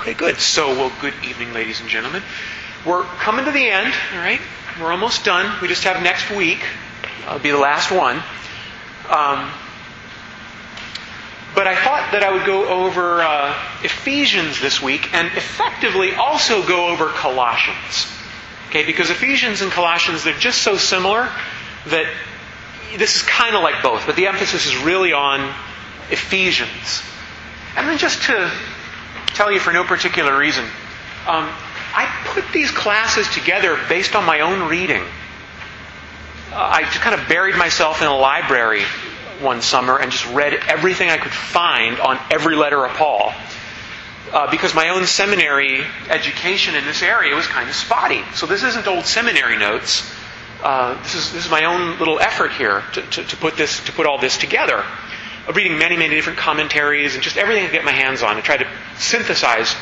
Okay, good. So, well, good evening, ladies and gentlemen. We're coming to the end, all right? We're almost done. We just have next week. It'll be the last one. Um, but I thought that I would go over uh, Ephesians this week and effectively also go over Colossians. Okay, because Ephesians and Colossians, they're just so similar that this is kind of like both, but the emphasis is really on Ephesians. And then just to tell you for no particular reason, um, I put these classes together based on my own reading. Uh, I just kind of buried myself in a library one summer and just read everything I could find on every letter of Paul. Uh, because my own seminary education in this area was kind of spotty. So this isn't old seminary notes. Uh, this is this is my own little effort here to, to, to, put this to put all this together. Reading many many different commentaries and just everything I could get my hands on and try to synthesize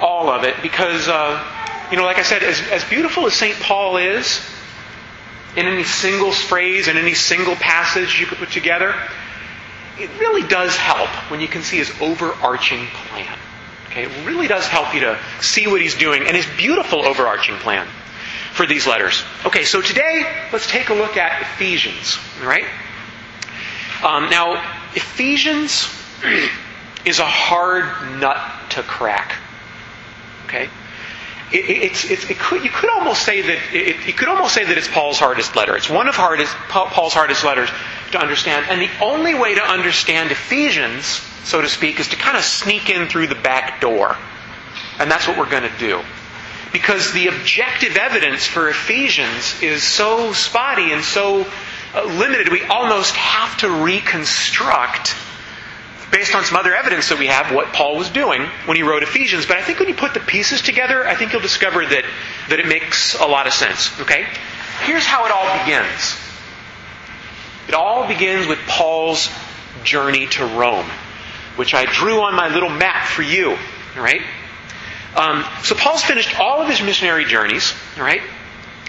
all of it because uh, you know like I said as as beautiful as Saint Paul is in any single phrase in any single passage you could put together, it really does help when you can see his overarching plan. Okay, it really does help you to see what he's doing and his beautiful overarching plan for these letters. Okay, so today let's take a look at Ephesians. Right. Um, now, Ephesians is a hard nut to crack. Okay. It, it's, it's, it could, you could almost say that it, you could almost say that it's Paul's hardest letter. It's one of hardest, Paul's hardest letters to understand, and the only way to understand Ephesians, so to speak, is to kind of sneak in through the back door, and that's what we're going to do because the objective evidence for Ephesians is so spotty and so limited, we almost have to reconstruct, based on some other evidence that we have, what Paul was doing when he wrote Ephesians. But I think when you put the pieces together, I think you'll discover that, that it makes a lot of sense. Okay? Here's how it all begins. It all begins with Paul's journey to Rome, which I drew on my little map for you. All right? Um, so Paul's finished all of his missionary journeys, all right?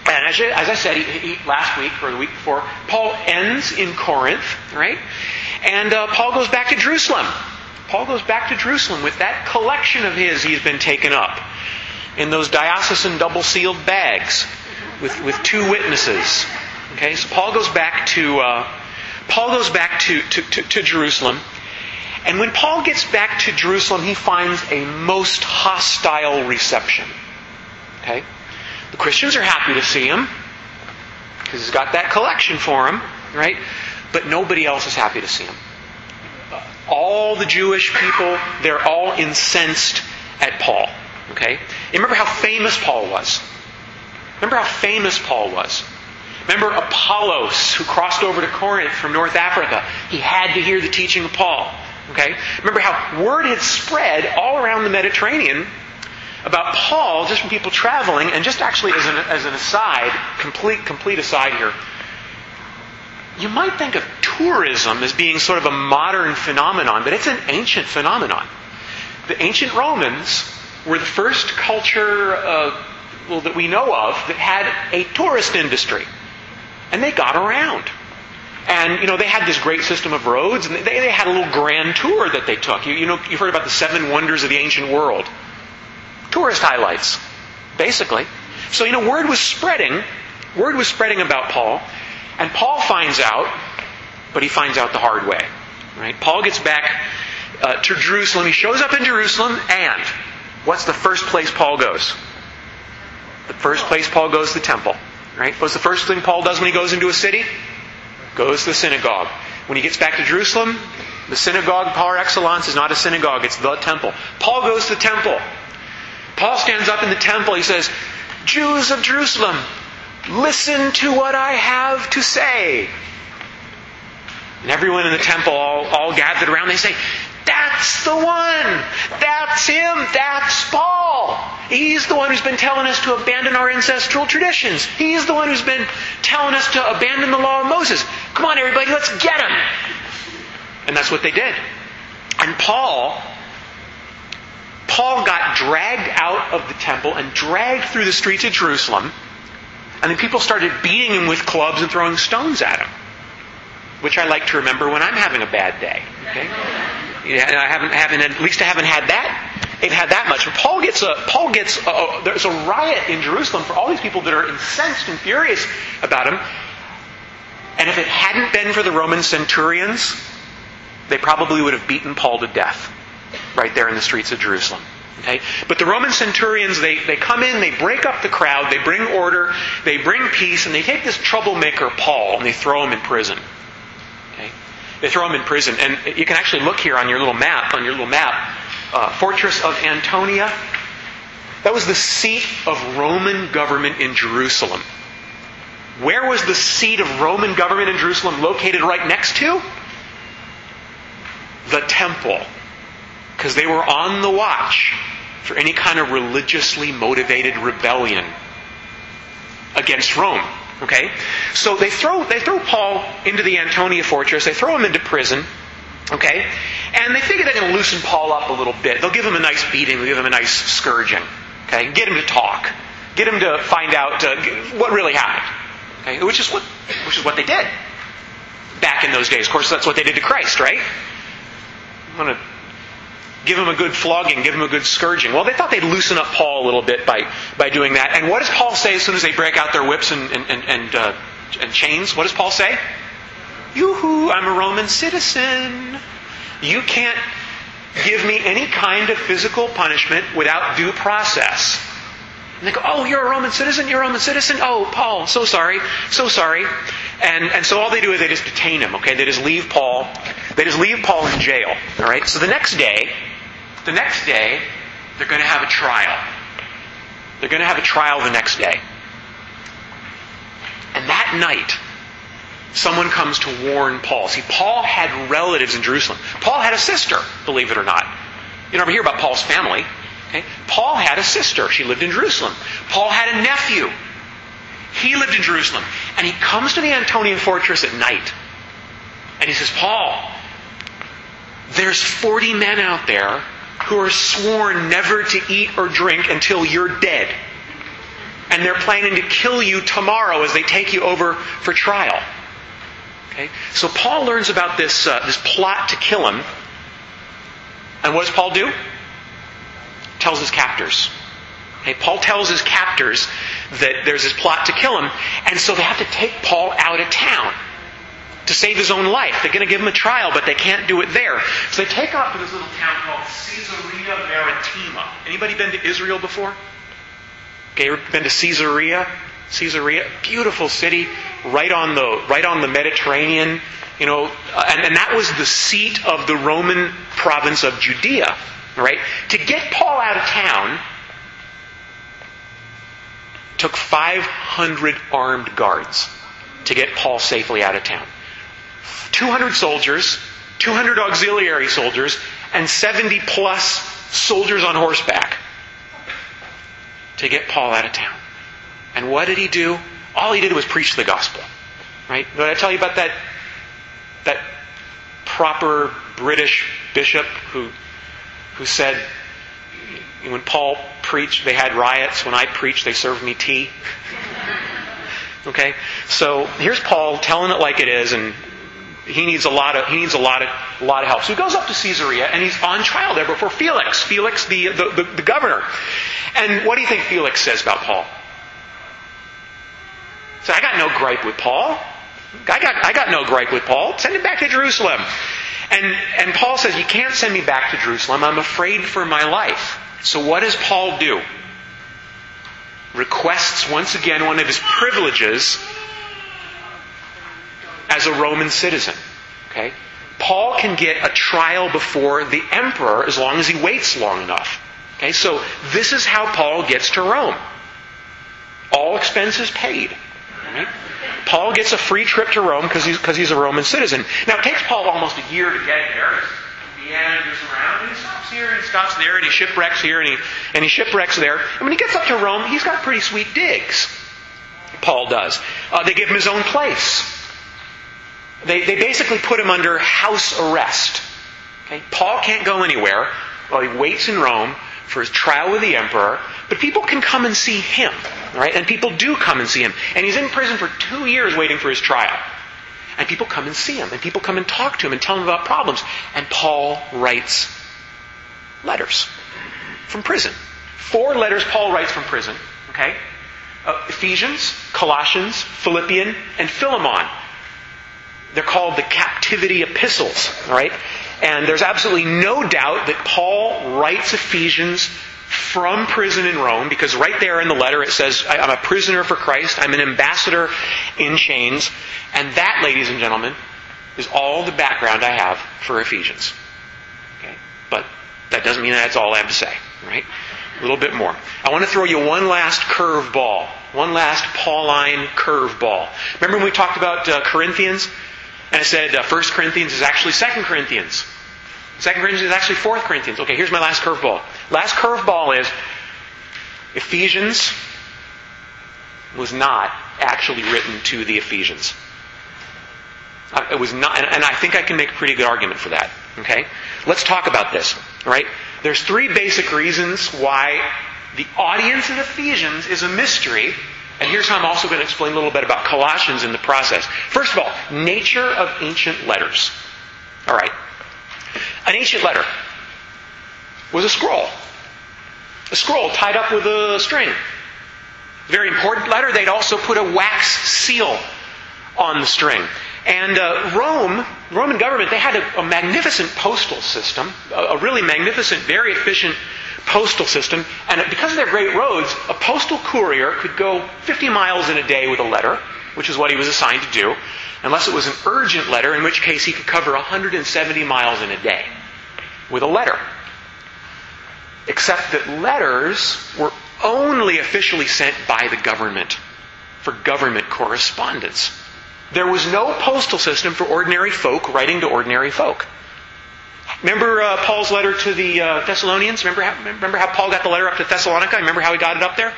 And as, as I said he, he, last week or the week before, Paul ends in Corinth, right? And uh, Paul goes back to Jerusalem. Paul goes back to Jerusalem with that collection of his he's been taken up in those diocesan double sealed bags with, with two witnesses. Okay, so Paul goes back to uh, Paul goes back to, to, to, to Jerusalem. And when Paul gets back to Jerusalem, he finds a most hostile reception. Okay? Christians are happy to see him because he's got that collection for him, right? But nobody else is happy to see him. All the Jewish people, they're all incensed at Paul. Okay? You remember how famous Paul was? Remember how famous Paul was? Remember Apollos, who crossed over to Corinth from North Africa? He had to hear the teaching of Paul. Okay? Remember how word had spread all around the Mediterranean about Paul just from people traveling, and just actually as an, as an aside, complete, complete aside here, you might think of tourism as being sort of a modern phenomenon, but it's an ancient phenomenon. The ancient Romans were the first culture uh, well, that we know of that had a tourist industry. And they got around. And, you know, they had this great system of roads, and they, they had a little grand tour that they took. You, you know, you've heard about the seven wonders of the ancient world. Tourist highlights, basically. So, you know, word was spreading. Word was spreading about Paul. And Paul finds out, but he finds out the hard way. Right? Paul gets back uh, to Jerusalem. He shows up in Jerusalem, and what's the first place Paul goes? The first place Paul goes the temple. Right? What's the first thing Paul does when he goes into a city? Goes to the synagogue. When he gets back to Jerusalem, the synagogue par excellence is not a synagogue, it's the temple. Paul goes to the temple. Paul stands up in the temple. He says, Jews of Jerusalem, listen to what I have to say. And everyone in the temple all, all gathered around, they say, That's the one! That's him! That's Paul! He's the one who's been telling us to abandon our ancestral traditions. He's the one who's been telling us to abandon the law of Moses. Come on, everybody, let's get him! And that's what they did. And Paul, Paul got dragged out of the temple and dragged through the streets of Jerusalem. And then people started beating him with clubs and throwing stones at him which I like to remember when I'm having a bad day. Okay? Yeah, I haven't, haven't, at least I haven't had that they've had that much. But Paul gets a Paul gets a, a, there's a riot in Jerusalem for all these people that are incensed and furious about him. And if it hadn't been for the Roman centurions, they probably would have beaten Paul to death right there in the streets of Jerusalem. Okay? But the Roman centurions, they, they come in, they break up the crowd, they bring order, they bring peace, and they take this troublemaker Paul and they throw him in prison. Okay? They throw him in prison. And you can actually look here on your little map, on your little map, uh, fortress of Antonia. That was the seat of Roman government in Jerusalem. Where was the seat of Roman government in Jerusalem located right next to? The temple. Because they were on the watch for any kind of religiously motivated rebellion against Rome. Okay? So they throw, they throw Paul into the Antonia fortress, they throw him into prison. Okay? And they figure they're going to loosen Paul up a little bit. They'll give him a nice beating, they'll give him a nice scourging. Okay? Get him to talk. Get him to find out uh, what really happened. Okay? Which is what which is what they did back in those days. Of course, that's what they did to Christ, right? I'm going to give him a good flogging, give him a good scourging. Well, they thought they'd loosen up Paul a little bit by, by doing that. And what does Paul say as soon as they break out their whips and, and, and, and, uh, and chains? What does Paul say? Yoo-hoo, I'm a Roman citizen. You can't give me any kind of physical punishment without due process. And they go, Oh, you're a Roman citizen? You're a Roman citizen? Oh, Paul, so sorry, so sorry. And, and so all they do is they just detain him, okay? They just leave Paul, they just leave Paul in jail, alright? So the next day, the next day, they're going to have a trial. They're going to have a trial the next day. And that night, someone comes to warn Paul. See, Paul had relatives in Jerusalem. Paul had a sister, believe it or not. You never hear about Paul's family. Okay? Paul had a sister. She lived in Jerusalem. Paul had a nephew. He lived in Jerusalem. And he comes to the Antonian fortress at night. And he says, Paul, there's 40 men out there who are sworn never to eat or drink until you're dead. And they're planning to kill you tomorrow as they take you over for trial. Okay? So Paul learns about this, uh, this plot to kill him. And what does Paul do? Tells his captors. Okay? Paul tells his captors that there's this plot to kill him, and so they have to take Paul out of town to save his own life. They're going to give him a trial, but they can't do it there. So they take off to this little town called Caesarea Maritima. Anybody been to Israel before? Okay, been to Caesarea? Caesarea, beautiful city, right on the right on the Mediterranean. You know, uh, and, and that was the seat of the Roman province of Judea. Right? To get Paul out of town took 500 armed guards to get Paul safely out of town. 200 soldiers, 200 auxiliary soldiers, and 70 plus soldiers on horseback to get Paul out of town. And what did he do? All he did was preach the gospel. Right? Did I tell you about that that proper British bishop who who said when Paul preached they had riots, when I preached they served me tea? Okay? So here's Paul telling it like it is and he needs a lot of he needs a lot of a lot of help. So he goes up to Caesarea and he's on trial there before Felix, Felix the, the, the, the governor. And what do you think Felix says about Paul? So I got no gripe with Paul. I got, I got no gripe with Paul. Send him back to Jerusalem. And, and Paul says, You can't send me back to Jerusalem. I'm afraid for my life. So what does Paul do? Requests once again one of his privileges as a Roman citizen. Okay? Paul can get a trial before the emperor as long as he waits long enough. Okay? So this is how Paul gets to Rome. All expenses paid. Right? Paul gets a free trip to Rome because he's, cause he's a Roman citizen. Now, it takes Paul almost a year to get there. Meanders around, and he stops here, and he stops there, and he shipwrecks here, and he, and he shipwrecks there. And when he gets up to Rome, he's got pretty sweet digs. Paul does. Uh, they give him his own place. They, they basically put him under house arrest. Okay? Paul can't go anywhere while he waits in Rome for his trial with the emperor, but people can come and see him, right? And people do come and see him. And he's in prison for two years waiting for his trial. And people come and see him, and people come and talk to him and tell him about problems. And Paul writes letters. from prison. Four letters Paul writes from prison. Okay? Uh, Ephesians, Colossians, Philippian, and Philemon. They're called the captivity epistles, right? And there's absolutely no doubt that Paul writes Ephesians from prison in Rome because right there in the letter it says, I'm a prisoner for Christ, I'm an ambassador in chains. And that, ladies and gentlemen, is all the background I have for Ephesians. Okay? But that doesn't mean that's all I have to say, right? A little bit more. I want to throw you one last curve ball. One last Pauline curve ball. Remember when we talked about uh, Corinthians? And I said uh, 1 Corinthians is actually 2 Corinthians. 2 Corinthians is actually 4 Corinthians. Okay, here's my last curveball. Last curveball is Ephesians was not actually written to the Ephesians. Uh, it was not, and I think I can make a pretty good argument for that. Okay? Let's talk about this. Right? There's three basic reasons why the audience of Ephesians is a mystery and here's how I'm also going to explain a little bit about Colossians in the process. First of all, nature of ancient letters. All right. An ancient letter was a scroll. A scroll tied up with a string. Very important letter. They'd also put a wax seal on the string. And uh, Rome, Roman government, they had a, a magnificent postal system, a, a really magnificent, very efficient postal system. And because of their great roads, a postal courier could go 50 miles in a day with a letter, which is what he was assigned to do, unless it was an urgent letter, in which case he could cover 170 miles in a day with a letter. Except that letters were only officially sent by the government for government correspondence. There was no postal system for ordinary folk writing to ordinary folk. Remember uh, Paul's letter to the uh, Thessalonians? Remember how, remember how Paul got the letter up to Thessalonica? Remember how he got it up there?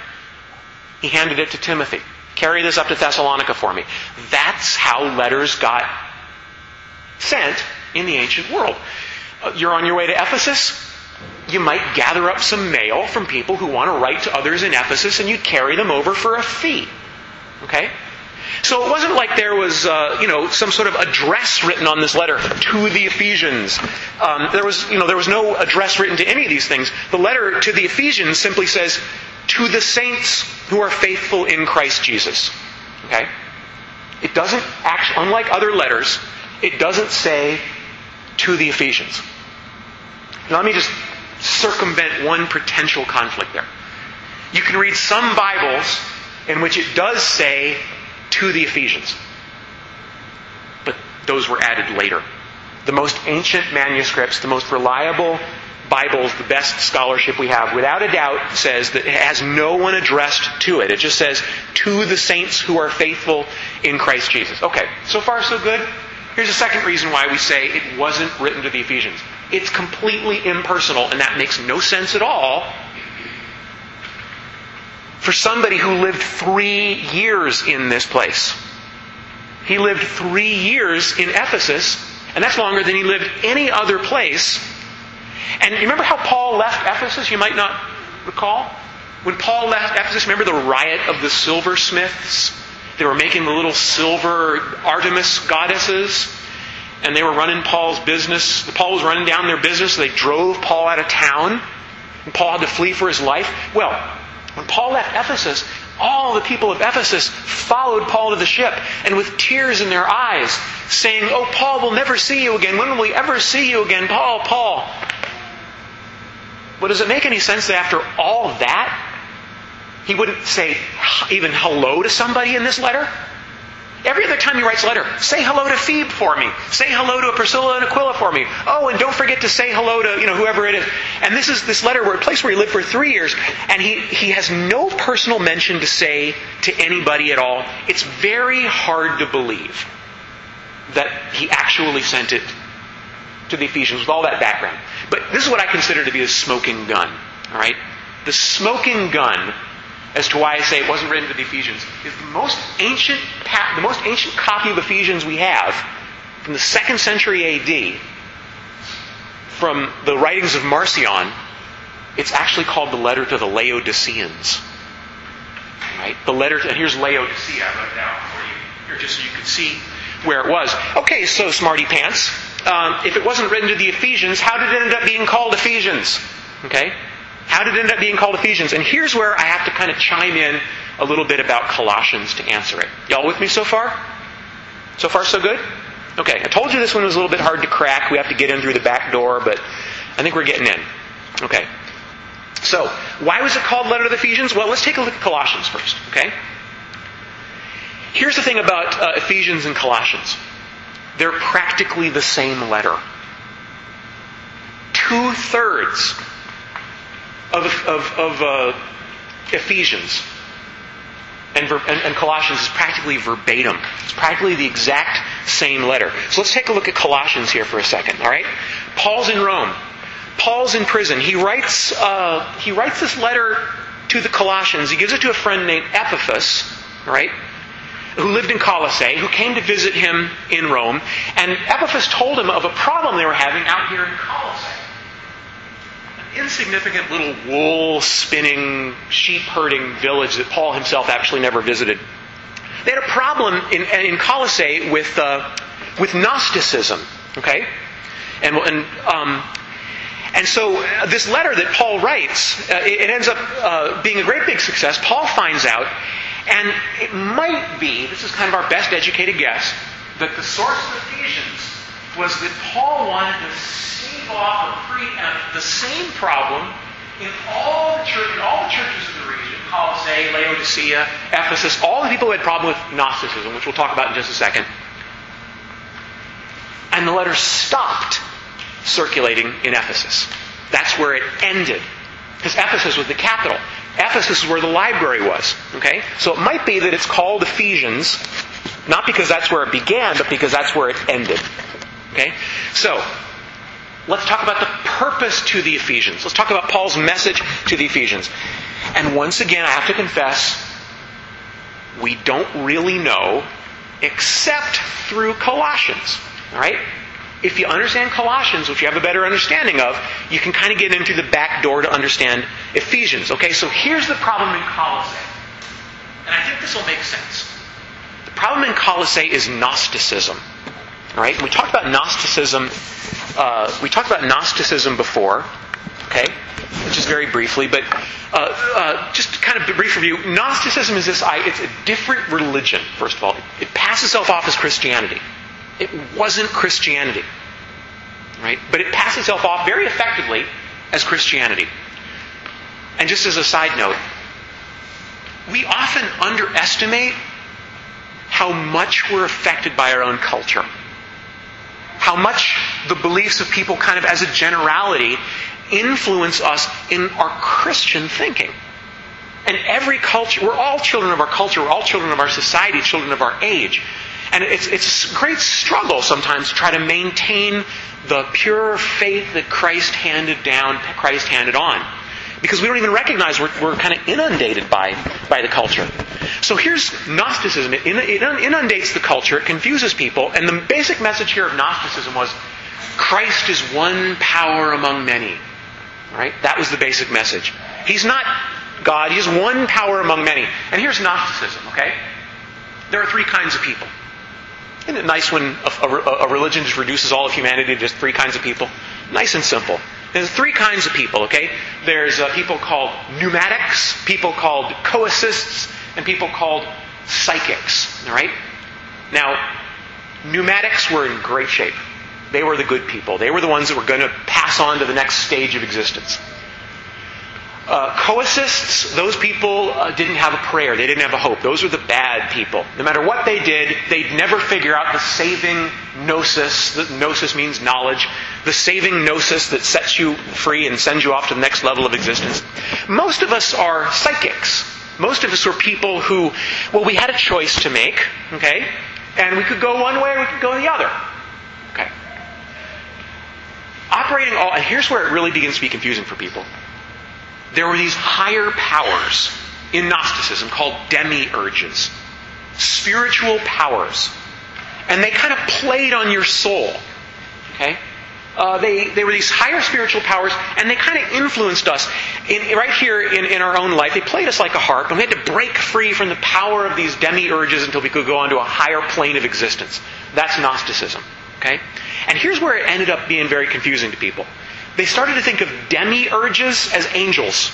He handed it to Timothy. Carry this up to Thessalonica for me. That's how letters got sent in the ancient world. Uh, you're on your way to Ephesus. You might gather up some mail from people who want to write to others in Ephesus, and you'd carry them over for a fee. Okay? So it wasn't like there was, uh, you know, some sort of address written on this letter to the Ephesians. Um, there was, you know, there was no address written to any of these things. The letter to the Ephesians simply says, "To the saints who are faithful in Christ Jesus." Okay. It doesn't actually, unlike other letters, it doesn't say to the Ephesians. Now, let me just circumvent one potential conflict there. You can read some Bibles in which it does say to the Ephesians. But those were added later. The most ancient manuscripts, the most reliable Bibles, the best scholarship we have, without a doubt says that it has no one addressed to it. It just says, to the saints who are faithful in Christ Jesus. Okay, so far so good. Here's a second reason why we say it wasn't written to the Ephesians. It's completely impersonal, and that makes no sense at all for somebody who lived three years in this place. He lived three years in Ephesus, and that's longer than he lived any other place. And you remember how Paul left Ephesus? You might not recall. When Paul left Ephesus, remember the riot of the silversmiths? They were making the little silver Artemis goddesses, and they were running Paul's business. Paul was running down their business. So they drove Paul out of town, and Paul had to flee for his life. Well, when Paul left Ephesus, all the people of Ephesus followed Paul to the ship and with tears in their eyes, saying, Oh, Paul, we'll never see you again. When will we ever see you again? Paul, Paul. But does it make any sense that after all that, he wouldn't say even hello to somebody in this letter? Every other time he writes a letter, say hello to Phoebe for me. Say hello to Priscilla and Aquila for me. Oh, and don't forget to say hello to, you know, whoever it is. And this is this letter where a place where he lived for three years, and he, he has no personal mention to say to anybody at all. It's very hard to believe that he actually sent it to the Ephesians with all that background. But this is what I consider to be a smoking gun. All right? The smoking gun as to why I say it wasn't written to the Ephesians is the most ancient the most ancient copy of Ephesians we have from the second century AD from the writings of Marcion. It's actually called the letter to the Laodiceans. Right? The letter to, and here's Laodicea. I wrote it down for you here just so you can see where it was. Okay, so smarty pants. Um, if it wasn't written to the Ephesians, how did it end up being called Ephesians? Okay? How did it end up being called Ephesians? And here's where I have to kind of chime in a little bit about Colossians to answer it. Y'all with me so far? So far, so good? Okay, I told you this one was a little bit hard to crack. We have to get in through the back door, but I think we're getting in. Okay. So, why was it called Letter of the Ephesians? Well, let's take a look at Colossians first, okay? Here's the thing about uh, Ephesians and Colossians they're practically the same letter. Two thirds of, of, of uh, Ephesians and, and, and, Colossians is practically verbatim. It's practically the exact same letter. So let's take a look at Colossians here for a second. All right, Paul's in Rome. Paul's in prison. He writes uh, he writes this letter to the Colossians. He gives it to a friend named Epaphras, Right, who lived in Colossae, who came to visit him in Rome, and Epaphras told him of a problem they were having out here in Colossae. An insignificant little wool spinning, sheep herding village that Paul himself actually never visited. They had a problem in, in Colossae with, uh, with Gnosticism, okay? And, and um, and so uh, this letter that Paul writes, uh, it, it, ends up uh, being a great big success. Paul finds out, and it might be, this is kind of our best educated guess, that the source of Ephesians was that Paul wanted to stave off or preempt the same problem in all the church, in all the churches of the region, Colossae, Laodicea, Ephesus, all the people who had problem with Gnosticism, which we'll talk about in just a second. And the letter stopped circulating in Ephesus. That's where it ended. Because Ephesus was the capital. Ephesus is where the library was. Okay? So it might be that it's called Ephesians, not because that's where it began, but because that's where it ended. Okay? So, let's talk about the purpose to the Ephesians. Let's talk about Paul's message to the Ephesians. And once again, I have to confess, we don't really know except through Colossians. All right? if you understand Colossians, which you have a better understanding of, you can kind of get into the back door to understand Ephesians. Okay, so here's the problem in Colossae. And I think this will make sense. The problem in Colossae is Gnosticism. All right, we talked about Gnosticism. Uh, we talked about Gnosticism before. Okay, just very briefly, but uh, uh, just kind of a brief review. Gnosticism is this: it's a different religion. First of all, it passes itself off as Christianity. It wasn't Christianity. Right? But it passed itself off very effectively as Christianity. And just as a side note, we often underestimate how much we're affected by our own culture. How much the beliefs of people, kind of as a generality, influence us in our Christian thinking. And every culture, we're all children of our culture, we're all children of our society, children of our age. And it's, it's a great struggle sometimes to try to maintain the pure faith that Christ handed down, Christ handed on. Because we don't even recognize we're, we're kind of inundated by, by the culture. So here's Gnosticism. It inundates the culture, it confuses people, and the basic message here of Gnosticism was Christ is one power among many. Right? That was the basic message. He's not God, He's one power among many. And here's Gnosticism, okay? There are three kinds of people. Isn't it nice when a, a, a, religion just reduces all of humanity to just three kinds of people? Nice and simple. There's three kinds of people, okay? There's uh, people called pneumatics, people called coassists, and people called psychics, all right? Now, pneumatics were in great shape. They were the good people. They were the ones that were going to pass on to the next stage of existence. Uh, coassists, those people uh, didn't have a prayer. They didn't have a hope. Those were the bad people. No matter what they did, they'd never figure out the saving gnosis. The gnosis means knowledge. The saving gnosis that sets you free and sends you off to the next level of existence. Most of us are psychics. Most of us were people who, well, we had a choice to make, okay? And we could go one way or we could go the other. Okay. Operating all, and here's where it really begins to be confusing for people there were these higher powers in Gnosticism called demiurges, spiritual powers. And they kind of played on your soul. Okay? Uh, they, they were these higher spiritual powers, and they kind of influenced us. In, right here in, in our own life, they played us like a harp, and we had to break free from the power of these demiurges until we could go on to a higher plane of existence. That's Gnosticism. Okay? And here's where it ended up being very confusing to people. They started to think of demiurges as angels.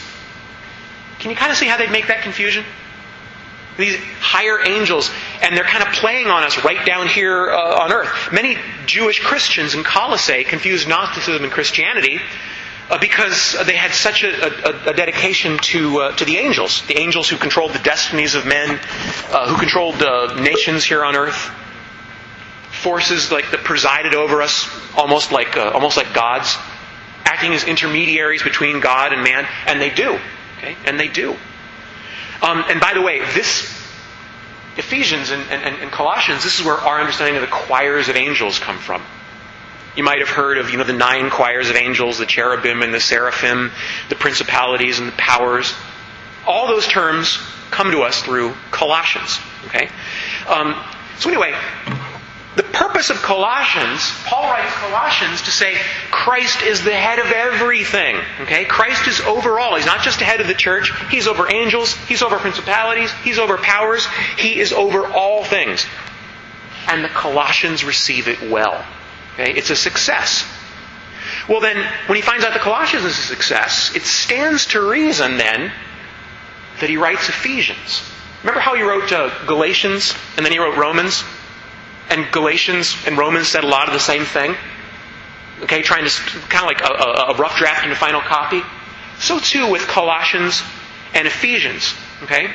Can you kind of see how they'd make that confusion? These higher angels, and they're kind of playing on us right down here uh, on earth. Many Jewish Christians in Colossae confused Gnosticism and Christianity uh, because they had such a, a, a dedication to, uh, to the angels, the angels who controlled the destinies of men, uh, who controlled nations here on earth, forces like that presided over us, almost like uh, almost like gods, acting as intermediaries between God and man, and they do, okay, and they do. Um, and by the way, this Ephesians and, and, and Colossians, this is where our understanding of the choirs of angels come from. You might have heard of, you know, the nine choirs of angels, the cherubim and the seraphim, the principalities and the powers. All those terms come to us through Colossians. Okay? Um, so anyway, the purpose of Colossians, Paul writes Colossians to say Christ is the head of everything. Okay? Christ is over all. He's not just the head of the church. He's over angels. He's over principalities. He's over powers. He is over all things. And the Colossians receive it well. Okay? It's a success. Well, then, when he finds out the Colossians is a success, it stands to reason then that he writes Ephesians. Remember how he wrote uh, Galatians and then he wrote Romans? And Galatians and Romans said a lot of the same thing. Okay, trying to kind of like a, a, rough draft and a final copy. So too with Colossians and Ephesians. Okay,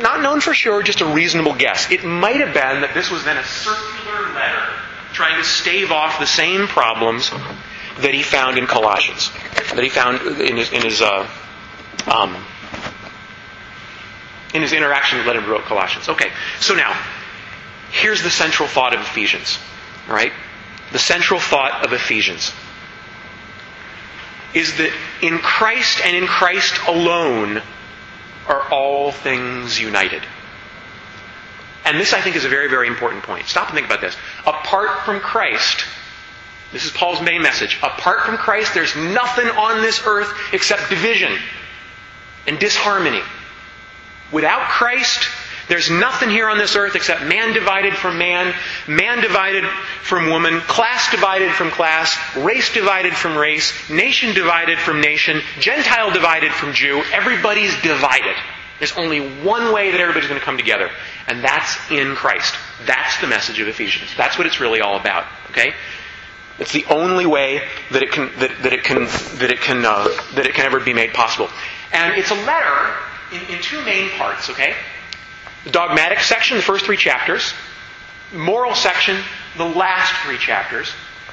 not known for sure, just a reasonable guess. It might have been that this was then a circular letter trying to stave off the same problems that he found in Colossians, that he found in his, in his uh, um, in his interaction with Leonard wrote Colossians. Okay, so now Here's the central thought of Ephesians, right? The central thought of Ephesians is that in Christ and in Christ alone are all things united. And this, I think, is a very, very important point. Stop and think about this. Apart from Christ, this is Paul's main message. Apart from Christ, there's nothing on this earth except division and disharmony. Without Christ, there's nothing here on this earth except man divided from man, man divided from woman, class divided from class, race divided from race, nation divided from nation, Gentile divided from Jew. Everybody's divided. There's only one way that everybody's going to come together, and that's in Christ. That's the message of Ephesians. That's what it's really all about. Okay? It's the only way that it can that, that it can that it can uh, that it can ever be made possible. And it's a letter in, in two main parts. Okay? The dogmatic section, the first three chapters. Moral section, the last three chapters.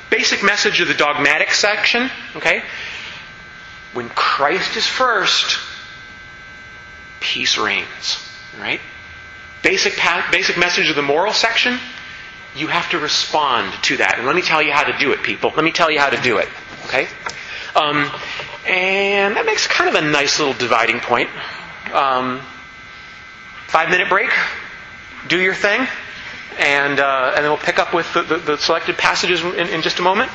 Basic message of the dogmatic section, okay? When Christ is first, peace reigns, right? Basic, basic message of the moral section, you have to respond to that. And let me tell you how to do it, people. Let me tell you how to do it, okay? Um, and that makes kind of a nice little dividing point. Um, Five minute break. Do your thing. And, uh, and then we'll pick up with the, the, the selected passages in, in just a moment.